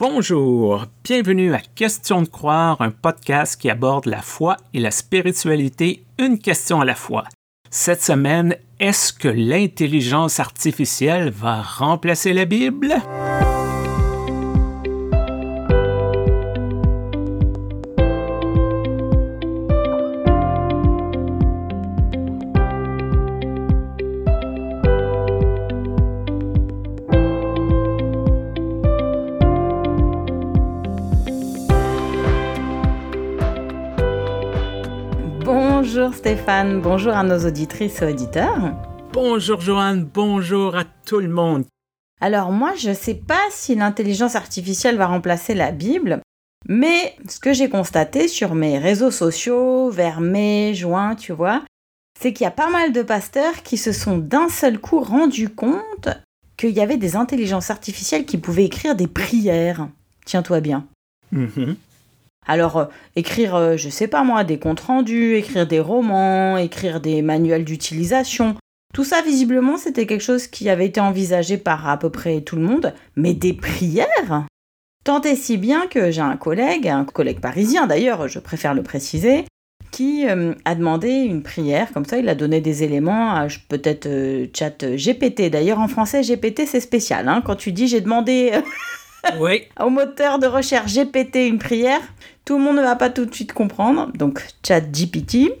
Bonjour, bienvenue à Question de croire, un podcast qui aborde la foi et la spiritualité une question à la fois. Cette semaine, est-ce que l'intelligence artificielle va remplacer la Bible? Stéphane, bonjour à nos auditrices et auditeurs. Bonjour Joanne, bonjour à tout le monde. Alors moi, je ne sais pas si l'intelligence artificielle va remplacer la Bible, mais ce que j'ai constaté sur mes réseaux sociaux vers mai, juin, tu vois, c'est qu'il y a pas mal de pasteurs qui se sont d'un seul coup rendus compte qu'il y avait des intelligences artificielles qui pouvaient écrire des prières. Tiens-toi bien. Mhm. Alors, euh, écrire, euh, je sais pas moi, des comptes rendus, écrire des romans, écrire des manuels d'utilisation. Tout ça, visiblement, c'était quelque chose qui avait été envisagé par à peu près tout le monde. Mais des prières? Tant et si bien que j'ai un collègue, un collègue parisien d'ailleurs, je préfère le préciser, qui euh, a demandé une prière, comme ça il a donné des éléments à peut-être chat GPT. D'ailleurs en français GPT c'est spécial, hein. quand tu dis j'ai demandé Oui, au moteur de recherche GPT une prière, tout le monde ne va pas tout de suite comprendre. Donc, chat GPT.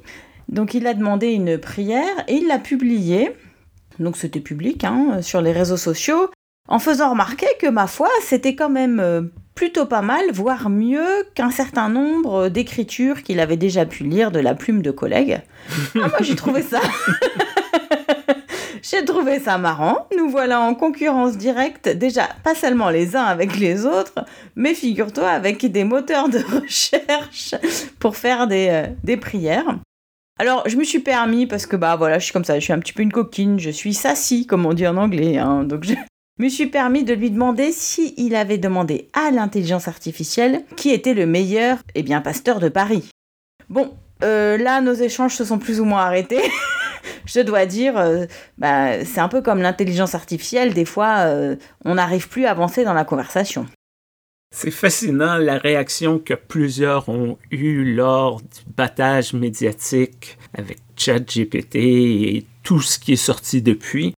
Donc, il a demandé une prière et il l'a publiée. Donc, c'était public hein, sur les réseaux sociaux. En faisant remarquer que, ma foi, c'était quand même euh, plutôt pas mal, voire mieux qu'un certain nombre d'écritures qu'il avait déjà pu lire de la plume de collègues. Ah, moi, j'ai trouvé ça. J'ai trouvé ça marrant. Nous voilà en concurrence directe, déjà pas seulement les uns avec les autres, mais figure-toi avec des moteurs de recherche pour faire des, euh, des prières. Alors, je me suis permis, parce que bah voilà, je suis comme ça, je suis un petit peu une coquine, je suis sassy, comme on dit en anglais, hein, donc je me suis permis de lui demander si avait demandé à l'intelligence artificielle qui était le meilleur, eh bien, pasteur de Paris. Bon, euh, là, nos échanges se sont plus ou moins arrêtés. je dois dire, euh, bah, c'est un peu comme l'intelligence artificielle, des fois, euh, on n'arrive plus à avancer dans la conversation. c'est fascinant la réaction que plusieurs ont eue lors du battage médiatique avec ChatGPT et tout ce qui est sorti depuis,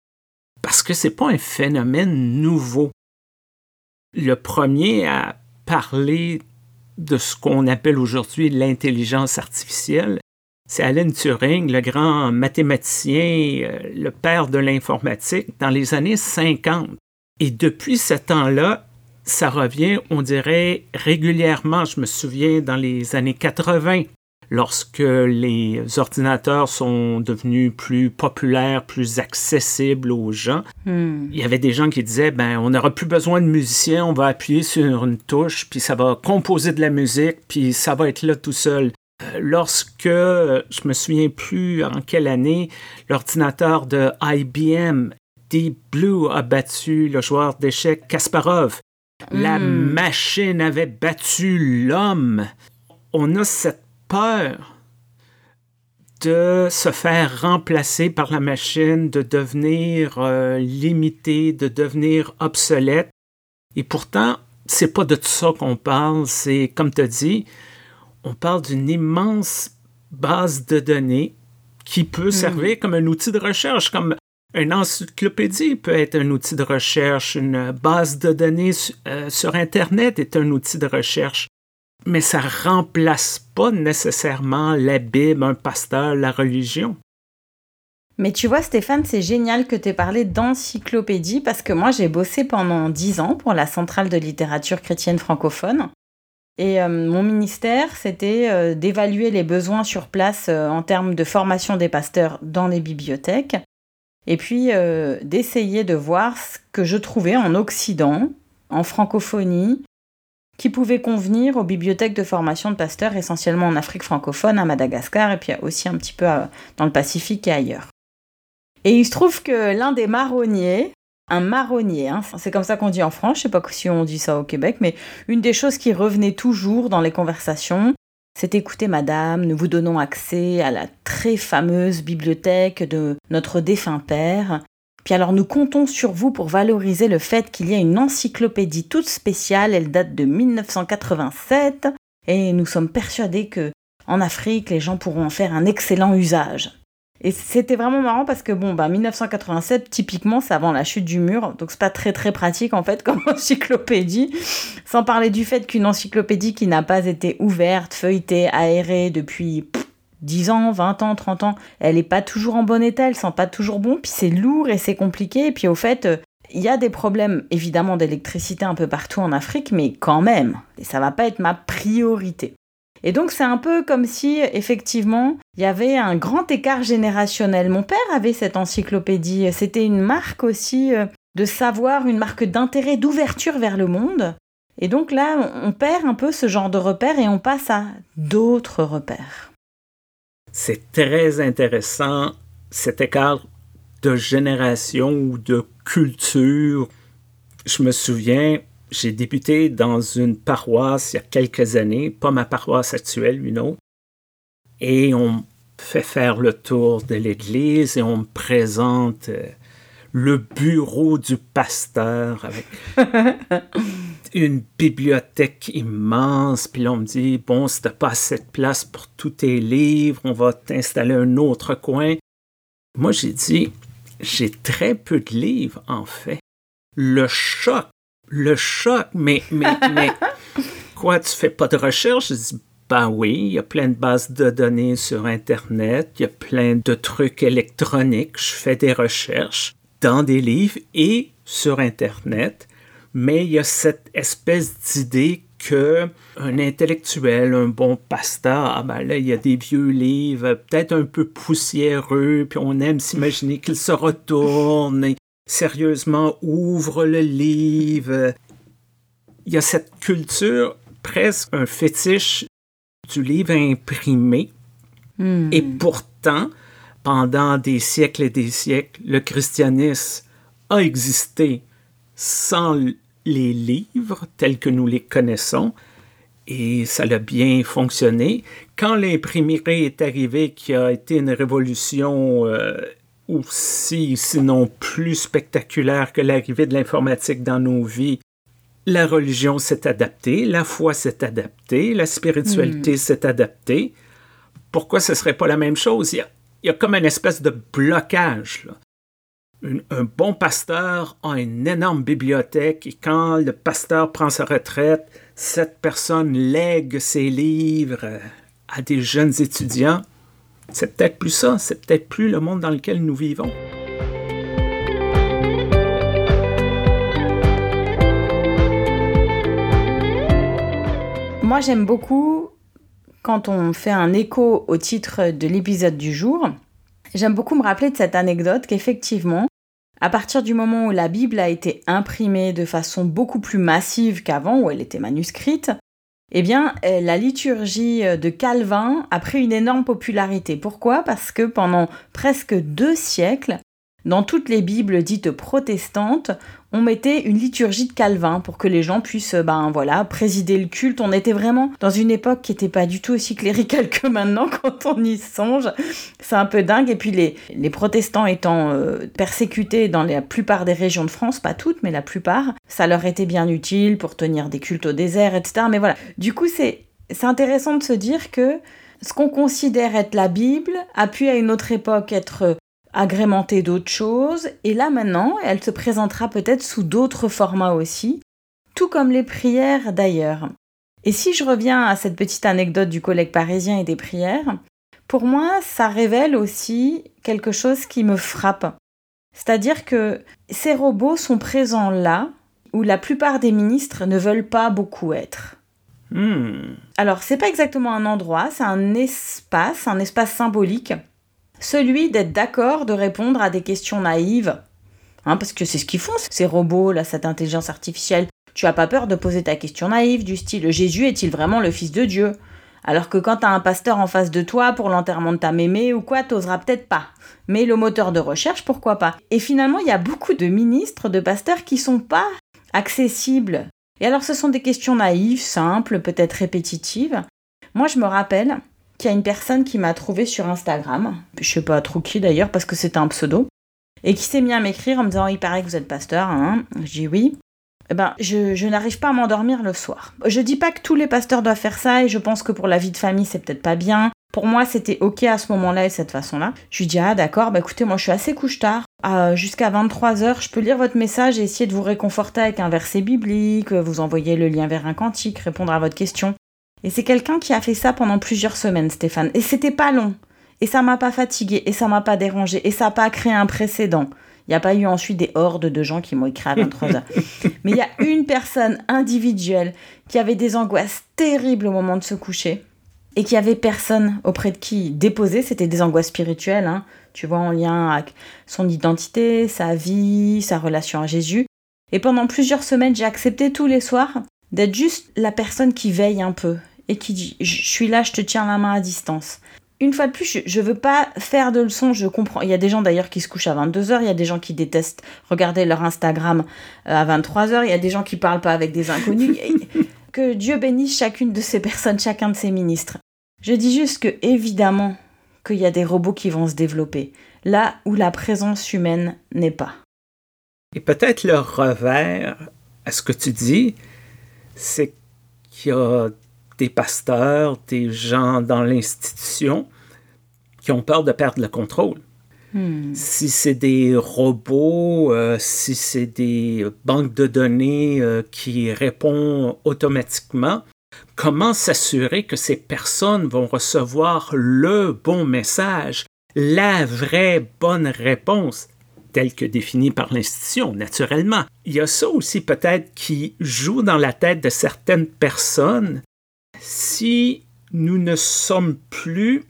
parce que c'est pas un phénomène nouveau. Le premier à parler de ce qu'on appelle aujourd'hui l'intelligence artificielle, c'est Alan Turing, le grand mathématicien, euh, le père de l'informatique, dans les années 50. Et depuis ce temps-là, ça revient, on dirait, régulièrement. Je me souviens dans les années 80, lorsque les ordinateurs sont devenus plus populaires, plus accessibles aux gens. Hmm. Il y avait des gens qui disaient, ben, on n'aura plus besoin de musiciens, on va appuyer sur une touche, puis ça va composer de la musique, puis ça va être là tout seul. Euh, Lorsque, euh, je me souviens plus en quelle année, l'ordinateur de IBM, Deep Blue, a battu le joueur d'échecs Kasparov. La Hmm. machine avait battu l'homme. On a cette peur de se faire remplacer par la machine, de devenir euh, limité, de devenir obsolète. Et pourtant, c'est pas de ça qu'on parle. C'est, comme tu dit, on parle d'une immense base de données qui peut servir comme un outil de recherche, comme une encyclopédie peut être un outil de recherche, une base de données su- euh, sur Internet est un outil de recherche. Mais ça remplace pas nécessairement la Bible, un pasteur, la religion. Mais tu vois, Stéphane, c'est génial que tu aies parlé d'encyclopédie parce que moi, j'ai bossé pendant dix ans pour la Centrale de littérature chrétienne francophone. Et euh, mon ministère, c'était euh, d'évaluer les besoins sur place euh, en termes de formation des pasteurs dans les bibliothèques. Et puis d'essayer de voir ce que je trouvais en Occident, en francophonie, qui pouvait convenir aux bibliothèques de formation de pasteurs, essentiellement en Afrique francophone, à Madagascar, et puis aussi un petit peu dans le Pacifique et ailleurs. Et il se trouve que l'un des marronniers, un marronnier, hein, c'est comme ça qu'on dit en France, je sais pas si on dit ça au Québec, mais une des choses qui revenait toujours dans les conversations, c'est écoutez madame, nous vous donnons accès à la très fameuse bibliothèque de notre défunt père. Puis alors nous comptons sur vous pour valoriser le fait qu'il y a une encyclopédie toute spéciale, elle date de 1987 et nous sommes persuadés que en Afrique les gens pourront en faire un excellent usage. Et c'était vraiment marrant parce que bon, bah 1987, typiquement, c'est avant la chute du mur, donc c'est pas très très pratique en fait comme encyclopédie. Sans parler du fait qu'une encyclopédie qui n'a pas été ouverte, feuilletée, aérée depuis 10 ans, 20 ans, 30 ans, elle est pas toujours en bon état, elle sent pas toujours bon, puis c'est lourd et c'est compliqué, et puis au fait, euh, il y a des problèmes évidemment d'électricité un peu partout en Afrique, mais quand même, et ça va pas être ma priorité. Et donc c'est un peu comme si effectivement il y avait un grand écart générationnel. Mon père avait cette encyclopédie, c'était une marque aussi euh, de savoir, une marque d'intérêt, d'ouverture vers le monde. Et donc là, on perd un peu ce genre de repères et on passe à d'autres repères. C'est très intéressant cet écart de génération ou de culture. Je me souviens, j'ai débuté dans une paroisse il y a quelques années, pas ma paroisse actuelle, une autre, et on fait faire le tour de l'église et on me présente euh, le bureau du pasteur avec une bibliothèque immense. Puis là, on me dit, bon, si t'as pas assez de place pour tous tes livres, on va t'installer un autre coin. Moi, j'ai dit, j'ai très peu de livres, en fait. Le choc le choc, mais, mais, mais quoi, tu fais pas de recherche? Je dis, ben oui, il y a plein de bases de données sur Internet, il y a plein de trucs électroniques, je fais des recherches dans des livres et sur Internet, mais il y a cette espèce d'idée que un intellectuel, un bon pasteur, ah ben là, il y a des vieux livres, peut-être un peu poussiéreux, puis on aime s'imaginer qu'il se retourne sérieusement ouvre le livre. Il y a cette culture, presque un fétiche du livre imprimé. Hmm. Et pourtant, pendant des siècles et des siècles, le christianisme a existé sans les livres tels que nous les connaissons et ça a bien fonctionné. Quand l'imprimerie est arrivée, qui a été une révolution euh, aussi, sinon plus spectaculaire que l'arrivée de l'informatique dans nos vies, la religion s'est adaptée, la foi s'est adaptée, la spiritualité hmm. s'est adaptée. Pourquoi ce ne serait pas la même chose? Il y, a, comme une espèce de blocage. un bon pasteur a une énorme bibliothèque et quand le pasteur prend sa retraite, cette personne lègue ses livres à des jeunes étudiants c'est peut-être plus ça, c'est peut-être plus le monde dans lequel nous vivons. Moi, j'aime beaucoup quand on fait un écho au titre de l'épisode du jour. J'aime beaucoup me rappeler de cette anecdote qu'effectivement, à partir du moment où la Bible a été imprimée de façon beaucoup plus massive qu'avant, où elle était manuscrite, eh bien, euh, la liturgie euh, de Calvin a pris une énorme popularité. Pourquoi? Parce que pendant presque deux siècles, dans toutes les Bibles dites protestantes, on mettait une liturgie de Calvin pour que les gens puissent, ben voilà, présider le culte. On était vraiment dans une époque qui n'était pas du tout aussi cléricale que maintenant quand on y songe. C'est un peu dingue. Et puis les, protestants étant euh, persécutés dans la plupart des régions de France, pas toutes, mais la plupart, ça leur était bien utile pour tenir des cultes au désert, etc. Mais voilà. Du coup, c'est c'est intéressant de se dire que ce qu'on considère être la Bible a pu à une autre époque être agrémentée d'autres choses, et là maintenant, elle se présentera peut-être sous d'autres formats aussi, tout comme les prières d'ailleurs. Et si je reviens à cette petite anecdote du collègue parisien et des prières, pour moi, ça révèle aussi quelque chose qui me frappe. C'est-à-dire que ces robots sont présents là où la plupart des ministres ne veulent pas beaucoup être. Hmm. Alors, c'est pas exactement un endroit, c'est un espace, un espace symbolique celui d'être d'accord de répondre à des questions naïves. Hein, parce que c'est ce qu'ils font, ces robots, là, cette intelligence artificielle. Tu as pas peur de poser ta question naïve du style Jésus est-il vraiment le Fils de Dieu? Alors que quand t'as un pasteur en face de toi pour l'enterrement de ta mémé ou quoi, t'oseras peut-être pas. Mais le moteur de recherche, pourquoi pas? Et finalement, il y a beaucoup de ministres, de pasteurs qui sont pas accessibles. Et alors, ce sont des questions naïves, simples, peut-être répétitives. Moi, je me rappelle, qu'il y a une personne qui m'a trouvé sur Instagram, je sais pas trop qui d'ailleurs parce que c'était un pseudo, et qui s'est mis à m'écrire en me disant il paraît que vous êtes pasteur. Hein je dis oui. Eh ben, je, n'arrive pas à m'endormir le soir. Je dis pas que tous les pasteurs doivent faire ça et je pense que pour la vie de famille, c'est peut-être pas bien. Pour moi, c'était ok à ce moment-là et cette façon-là. Je lui dis ah d'accord, bah écoutez, moi je suis assez couche tard. Jusqu'à 23h, je peux lire votre message et essayer de vous réconforter avec un verset biblique, vous envoyer le lien vers un cantique, répondre à votre question. Et c'est quelqu'un qui a fait ça pendant plusieurs semaines, Stéphane. Et c'était pas long. Et ça m'a pas fatigué, et ça m'a pas dérangé, et ça n'a pas créé un précédent. Il n'y a pas eu ensuite des hordes de gens qui m'ont écrit à 23h. Mais il y a une personne individuelle qui avait des angoisses terribles au moment de se coucher et qui avait personne auprès de qui déposer. C'était des angoisses spirituelles, hein, tu vois, en lien avec son identité, sa vie, sa relation à Jésus. Et pendant plusieurs semaines, j'ai accepté tous les soirs d'être juste la personne qui veille un peu et qui dit Je suis là, je te tiens la main à distance une fois de plus, je, ne veux pas faire de leçons, je comprends. Il y a des gens d'ailleurs qui se couchent à 22h, il y a des gens qui détestent regarder leur Instagram euh, à 23h, il y a des gens qui parlent pas avec des inconnus. que Dieu bénisse chacune de ces personnes, chacun de ces ministres. Je dis juste que, évidemment, qu'il y a des robots qui vont se développer, là où la présence humaine n'est pas. Et peut-être le revers à ce que tu dis, c'est qu'il y a des pasteurs, des gens dans l'institution qui ont peur de perdre le contrôle. Hmm. Si c'est des robots, euh, si c'est des banques de données euh, qui répondent automatiquement, comment s'assurer que ces personnes vont recevoir le bon message, la vraie bonne réponse telle que définie par l'institution, naturellement? Il y a ça aussi peut-être qui joue dans la tête de certaines personnes si nous ne sommes plus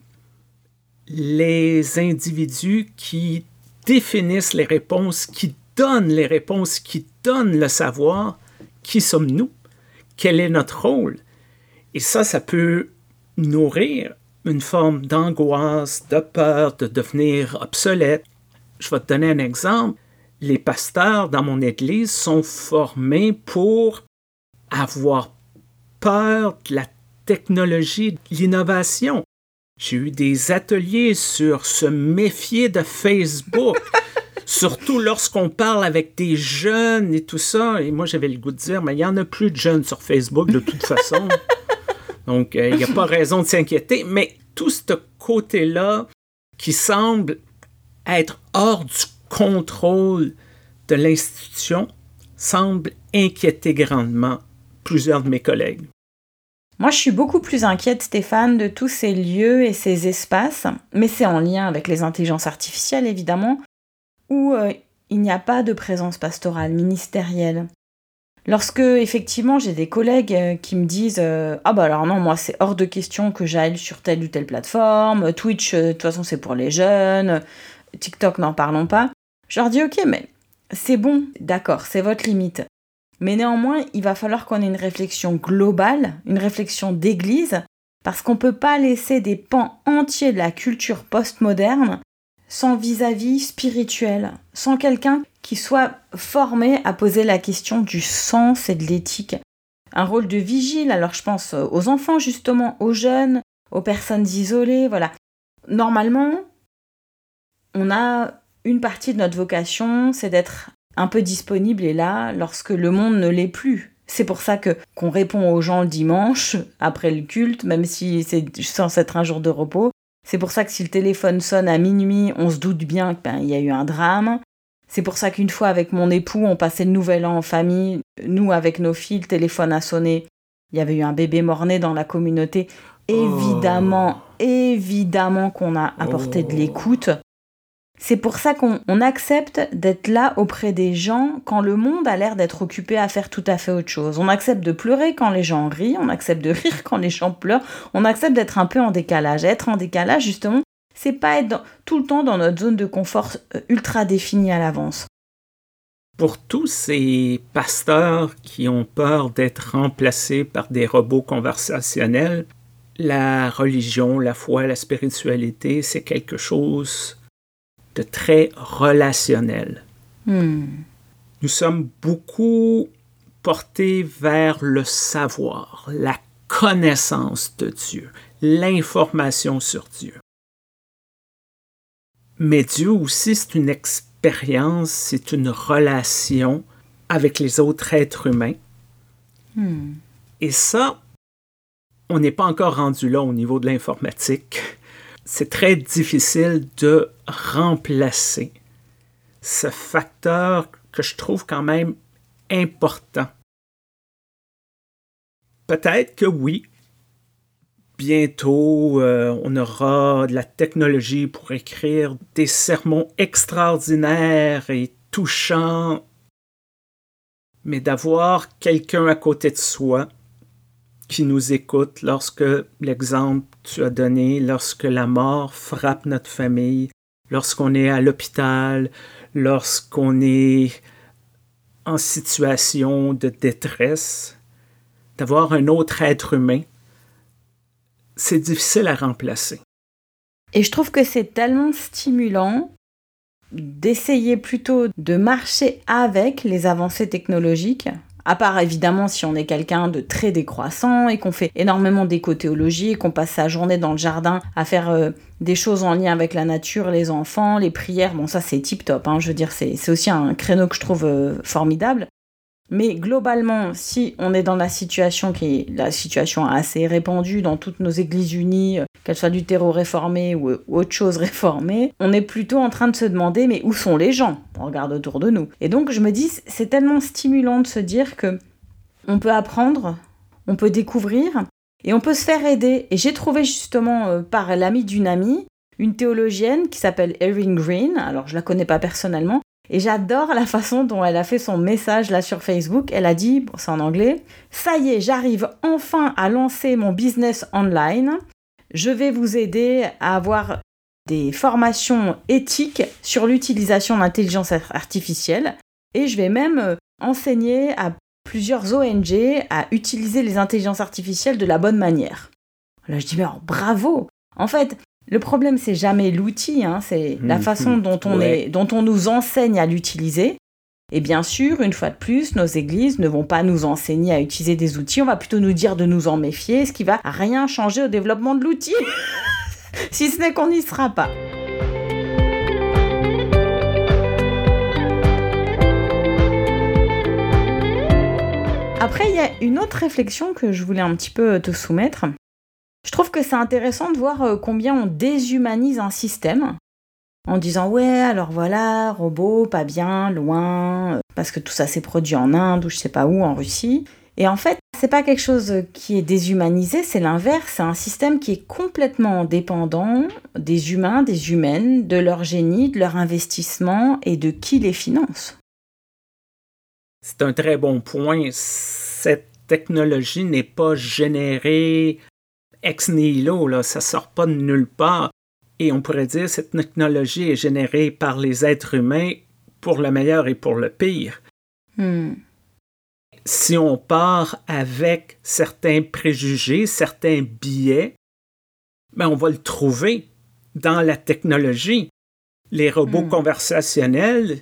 les individus qui définissent les réponses, qui donnent les réponses, qui donnent le savoir, qui sommes-nous? Quel est notre rôle? Et ça, ça peut nourrir une forme d'angoisse, de peur de devenir obsolète. Je vais te donner un exemple. Les pasteurs dans mon église sont formés pour avoir peur de la technologie, l'innovation. J'ai eu des ateliers sur se méfier de Facebook, surtout lorsqu'on parle avec des jeunes et tout ça. Et moi, j'avais le goût de dire, mais il n'y en a plus de jeunes sur Facebook de toute façon. Donc, euh, il n'y a pas raison de s'inquiéter. Mais tout ce côté-là qui semble être hors du contrôle de l'institution semble inquiéter grandement plusieurs de mes collègues. Moi, je suis beaucoup plus inquiète, Stéphane, de tous ces lieux et ces espaces, mais c'est en lien avec les intelligences artificielles, évidemment, où euh, il n'y a pas de présence pastorale ministérielle. Lorsque, effectivement, j'ai des collègues euh, qui me disent euh, Ah, bah alors non, moi, c'est hors de question que j'aille sur telle ou telle plateforme, Twitch, de toute façon, c'est pour les jeunes, TikTok, n'en parlons pas. Je leur dis Ok, mais c'est bon, d'accord, c'est votre limite. Mais néanmoins, il va falloir qu'on ait une réflexion globale, une réflexion d'église, parce qu'on ne peut pas laisser des pans entiers de la culture postmoderne sans vis-à-vis spirituel, sans quelqu'un qui soit formé à poser la question du sens et de l'éthique. Un rôle de vigile, alors je pense aux enfants justement, aux jeunes, aux personnes isolées, voilà. Normalement, on a une partie de notre vocation, c'est d'être un peu disponible et là lorsque le monde ne l'est plus. C'est pour ça que qu'on répond aux gens le dimanche après le culte, même si c'est censé être un jour de repos. C'est pour ça que si le téléphone sonne à minuit, on se doute bien qu'il ben, y a eu un drame. C'est pour ça qu'une fois avec mon époux, on passait le nouvel an en famille. Nous, avec nos filles, le téléphone a sonné. Il y avait eu un bébé mort-né dans la communauté. Évidemment, oh. évidemment qu'on a apporté de l'écoute. C'est pour ça qu'on accepte d'être là auprès des gens quand le monde a l'air d'être occupé à faire tout à fait autre chose. On accepte de pleurer quand les gens rient, on accepte de rire quand les gens pleurent, on accepte d'être un peu en décalage. Être en décalage, justement, c'est pas être tout le temps dans notre zone de confort euh, ultra définie à l'avance. Pour tous ces pasteurs qui ont peur d'être remplacés par des robots conversationnels, la religion, la foi, la spiritualité, c'est quelque chose de très relationnel. Hmm. Nous sommes beaucoup portés vers le savoir, la connaissance de Dieu, l'information sur Dieu. Mais Dieu aussi, c'est une expérience c'est une relation avec les autres êtres humains. Hmm. Et ça, on n'est pas encore rendu là au niveau de l'informatique. C'est très difficile de remplacer ce facteur que je trouve quand même important. Peut-être que oui, bientôt euh, on aura de la technologie pour écrire des sermons extraordinaires et touchants, mais d'avoir quelqu'un à côté de soi qui nous écoute lorsque l'exemple tu as donné, lorsque la mort frappe notre famille, lorsqu'on est à l'hôpital, lorsqu'on est en situation de détresse, d'avoir un autre être humain, c'est difficile à remplacer. Et je trouve que c'est tellement stimulant d'essayer plutôt de marcher avec les avancées technologiques à part évidemment si on est quelqu'un de très décroissant et qu'on fait énormément d'écothéologie et qu'on passe sa journée dans le jardin à faire euh, des choses en lien avec la nature, les enfants, les prières, bon ça c'est tip top, hein, je veux dire c'est aussi un créneau que je trouve euh, formidable. Mais globalement, si on est dans la situation qui est la situation assez répandue dans toutes nos églises unies, euh, qu'elles soient du terreau réformé ou, autre chose réformée, on est plutôt en train de se demander mais où sont les gens? On regarde autour de nous. Et donc je me dis, c'est tellement stimulant de se dire que on peut apprendre, on peut découvrir et on peut se faire aider. Et j'ai trouvé justement euh, par l'ami d'une amie une théologienne qui s'appelle Erin Green. Alors je la connais pas personnellement, et j'adore la façon dont elle a fait son message là sur Facebook. Elle a dit, c'est en anglais, ça y est, j'arrive enfin à lancer mon business online. Je vais vous aider à avoir des formations éthiques sur l'utilisation d'intelligence artificielle et je vais même euh, enseigner à plusieurs ONG à utiliser les intelligences artificielles de la bonne manière. Là, je dis, mais bravo En fait, le problème, c'est jamais l'outil, hein, c'est la mhm. façon dont on, est, dont on nous enseigne à l'utiliser. Et bien sûr, une fois de plus, nos églises ne vont pas nous enseigner à utiliser des outils, on va plutôt nous dire de nous en méfier, ce qui va rien changer au développement de l'outil, si ce n'est qu'on n'y sera pas. Après, il y a une autre réflexion que je voulais un petit peu te soumettre. Je trouve que c'est intéressant de voir euh, combien on déshumanise un système en disant ouais alors voilà robot pas bien loin euh, parce que tout ça s'est produit en Inde ou je sais pas où en Russie. Et en fait c'est pas quelque chose qui est déshumanisé c'est l'inverse. C'est un système qui est complètement dépendant des humains des humaines de leur génie de leur investissement et de qui les finance. C'est un très bon point. Cette technologie n'est pas générée ex nihilo, là, ça sort pas de nulle part. Et on pourrait dire que cette technologie est générée par les êtres humains pour le meilleur et pour le pire. Hmm. Si on part avec certains préjugés, certains biais, ben on va le trouver dans la technologie. Les robots hmm. conversationnels,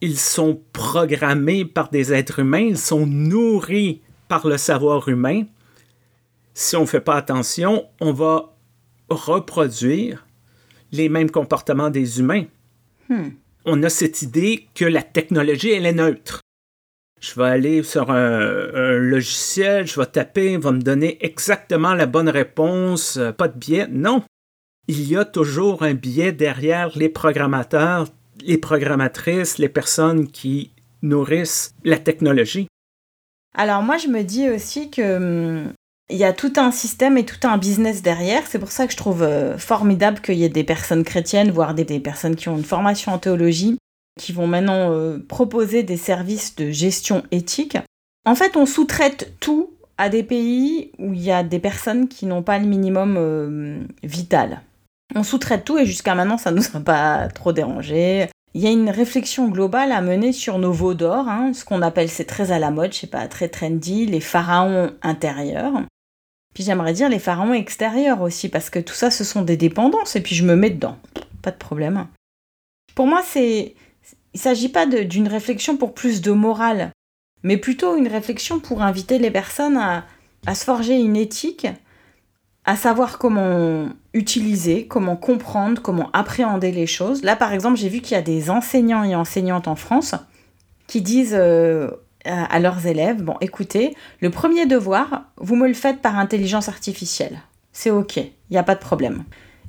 ils sont programmés par des êtres humains, ils sont nourris par le savoir humain si on ne fait pas attention, on va reproduire les mêmes comportements des humains. Hmm. On a cette idée que la technologie, elle est neutre. Je vais aller sur un, logiciel, je vais taper, il va me donner exactement la bonne réponse, euh, pas de biais. Non. Il y a toujours un biais derrière les programmateurs, les programmatrices, les personnes qui nourrissent la technologie. Alors moi, je me dis aussi que hum, il y a tout un système et tout un business derrière. C'est pour ça que je trouve euh, formidable qu'il y ait des personnes chrétiennes, voire des, personnes qui ont une formation en théologie, qui vont maintenant euh, proposer des services de gestion éthique. En fait, on sous-traite tout à des pays où il y a des personnes qui n'ont pas le minimum euh, vital. On sous-traite tout et jusqu'à maintenant, ça ne nous a pas trop dérangé. Il y a une réflexion globale à mener sur nos veaux d'or, hein, ce qu'on appelle, c'est très à la mode, je sais pas, très trendy, les pharaons intérieurs. J'aimerais dire les pharaons extérieurs aussi, parce que tout ça, ce sont des dépendances, et puis je me mets dedans. Pas de problème. Pour moi, c'est. Il ne s'agit pas d'une réflexion pour plus de morale, mais plutôt une réflexion pour inviter les personnes à, à se forger une éthique à savoir comment utiliser, comment comprendre, comment appréhender les choses. Là, par exemple, j'ai vu qu'il y a des enseignants et enseignantes en France qui disent euh, à leurs élèves, bon, écoutez, le premier devoir, vous me le faites par intelligence artificielle. C'est OK, il n'y a pas de problème.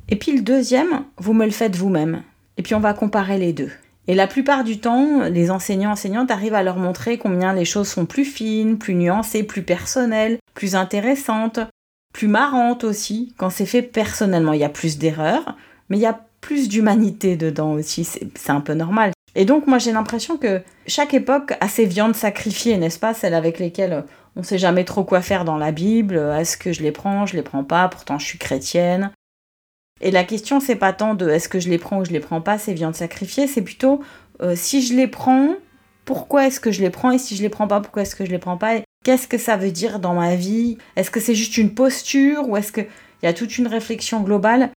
Et puis le deuxième, vous me le faites vous-même. Et puis on va comparer les deux. Et la plupart du temps, les enseignants enseignantes arrivent à leur montrer combien les choses sont plus fines, plus nuancées, plus personnelles, plus intéressantes, plus marrantes aussi, quand c'est fait personnellement. Il y a plus d'erreurs, mais il y a plus d'humanité dedans aussi, c'est un peu normal. Et donc moi j'ai l'impression que chaque époque a ses viandes sacrifiées, n'est-ce pas Celles avec lesquelles on sait jamais trop quoi faire dans la Bible. Est-ce que je les prends, je les prends pas? Pourtant je suis chrétienne. Et la question, c'est pas tant de est-ce que je les prends ou je les prends pas, ces viandes sacrifiées, c'est plutôt euh, si je les prends, pourquoi est-ce que je les prends? Et si je les prends pas, pourquoi est-ce que je les prends pas? Qu'est-ce que ça veut dire dans ma vie? Est-ce que c'est juste une posture ou est-ce qu'il y a toute une réflexion globale?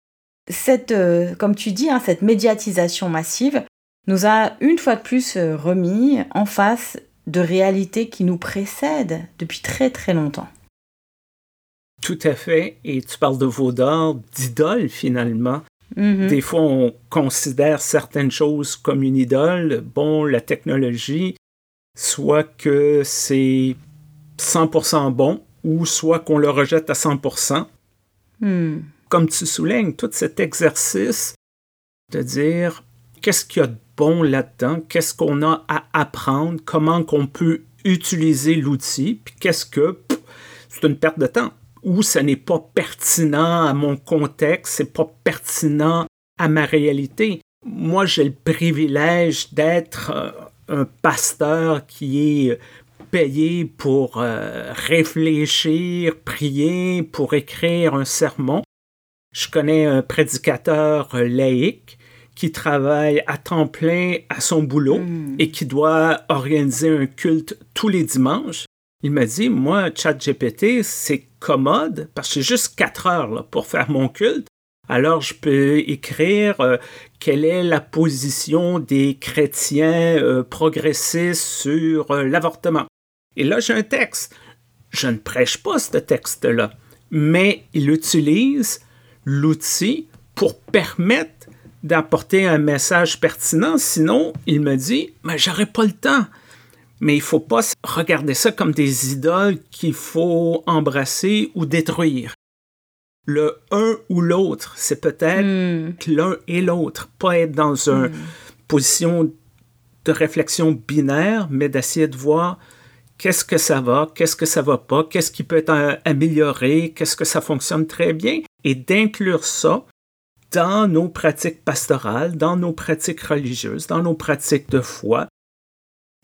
Cette, euh, comme tu dis, hein, cette médiatisation massive nous a une fois de plus euh, remis en face de réalités qui nous précèdent depuis très très longtemps. Tout à fait. Et tu parles de Vaudard, d'idole finalement. Mhm. Des fois, on considère certaines choses comme une idole. Bon, la technologie, soit que c'est 100% bon, ou soit qu'on le rejette à 100%. Hmm. Comme tu soulignes, tout cet exercice de dire qu'est-ce qu'il y a de bon là-dedans, qu'est-ce qu'on a à apprendre, comment qu'on peut utiliser l'outil, puis qu'est-ce que c'est une perte de temps. Ou ce n'est pas pertinent à mon contexte, c'est pas pertinent à ma réalité. Moi, j'ai le privilège d'être euh, un pasteur qui est payé pour euh, réfléchir, prier, pour écrire un sermon. Je connais un prédicateur laïque qui travaille à temps plein à son boulot Hmm. et qui doit organiser un culte tous les dimanches. Il m'a dit, moi, ChatGPT, c'est commode parce que j'ai juste quatre heures là, pour faire mon culte. Alors, je peux écrire euh, quelle est la position des chrétiens euh, progressistes sur euh, l'avortement. Et là, j'ai un texte. Je ne prêche pas ce texte-là, mais il utilise l'outil pour permettre d'apporter un message pertinent. Sinon, il me dit, mais j'aurais pas le temps. Mais il faut pas regarder ça comme des idoles qu'il faut embrasser ou détruire. Le un ou l'autre, c'est peut-être Hmm. l'un et l'autre, pas être dans une position de réflexion binaire, mais d'essayer de voir qu'est-ce que ça va, qu'est-ce que ça va pas, qu'est-ce qui peut être euh, amélioré, qu'est-ce que ça fonctionne très bien, et d'inclure ça dans nos pratiques pastorales, dans nos pratiques religieuses, dans nos pratiques de foi,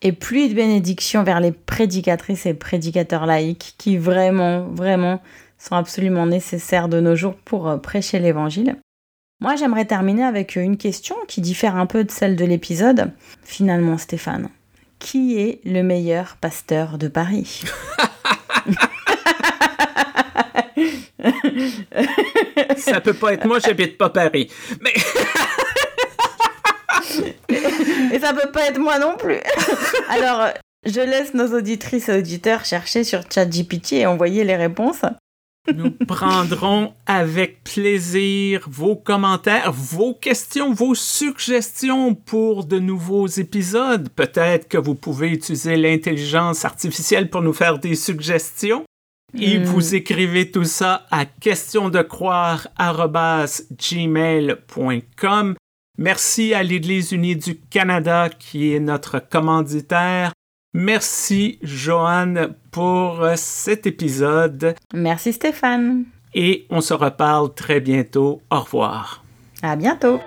Et pluie de bénédictions vers les prédicatrices et prédicateurs laïcs qui vraiment, vraiment sont absolument nécessaires de nos jours pour euh, prêcher l'évangile. Moi, j'aimerais terminer avec une question qui diffère un peu de celle de l'épisode. Finalement, Stéphane, qui est le meilleur pasteur de Paris? ça peut pas être moi, j'habite pas Paris. Mais Et ça peut pas être moi non plus. Alors, je laisse nos auditrices et auditeurs chercher sur ChatGPT et envoyer les réponses. nous prendrons avec plaisir vos commentaires, vos questions, vos suggestions pour de nouveaux épisodes. Peut-être que vous pouvez utiliser l'intelligence artificielle pour nous faire des suggestions. Et Hmm. vous écrivez tout ça à questiondecroire.gmail.com. Merci à l'Église unie du Canada qui est notre commanditaire. Merci Joanne pour euh, cet épisode Merci Stéphane. et on se reparle très bientôt. Au revoir. À bientôt.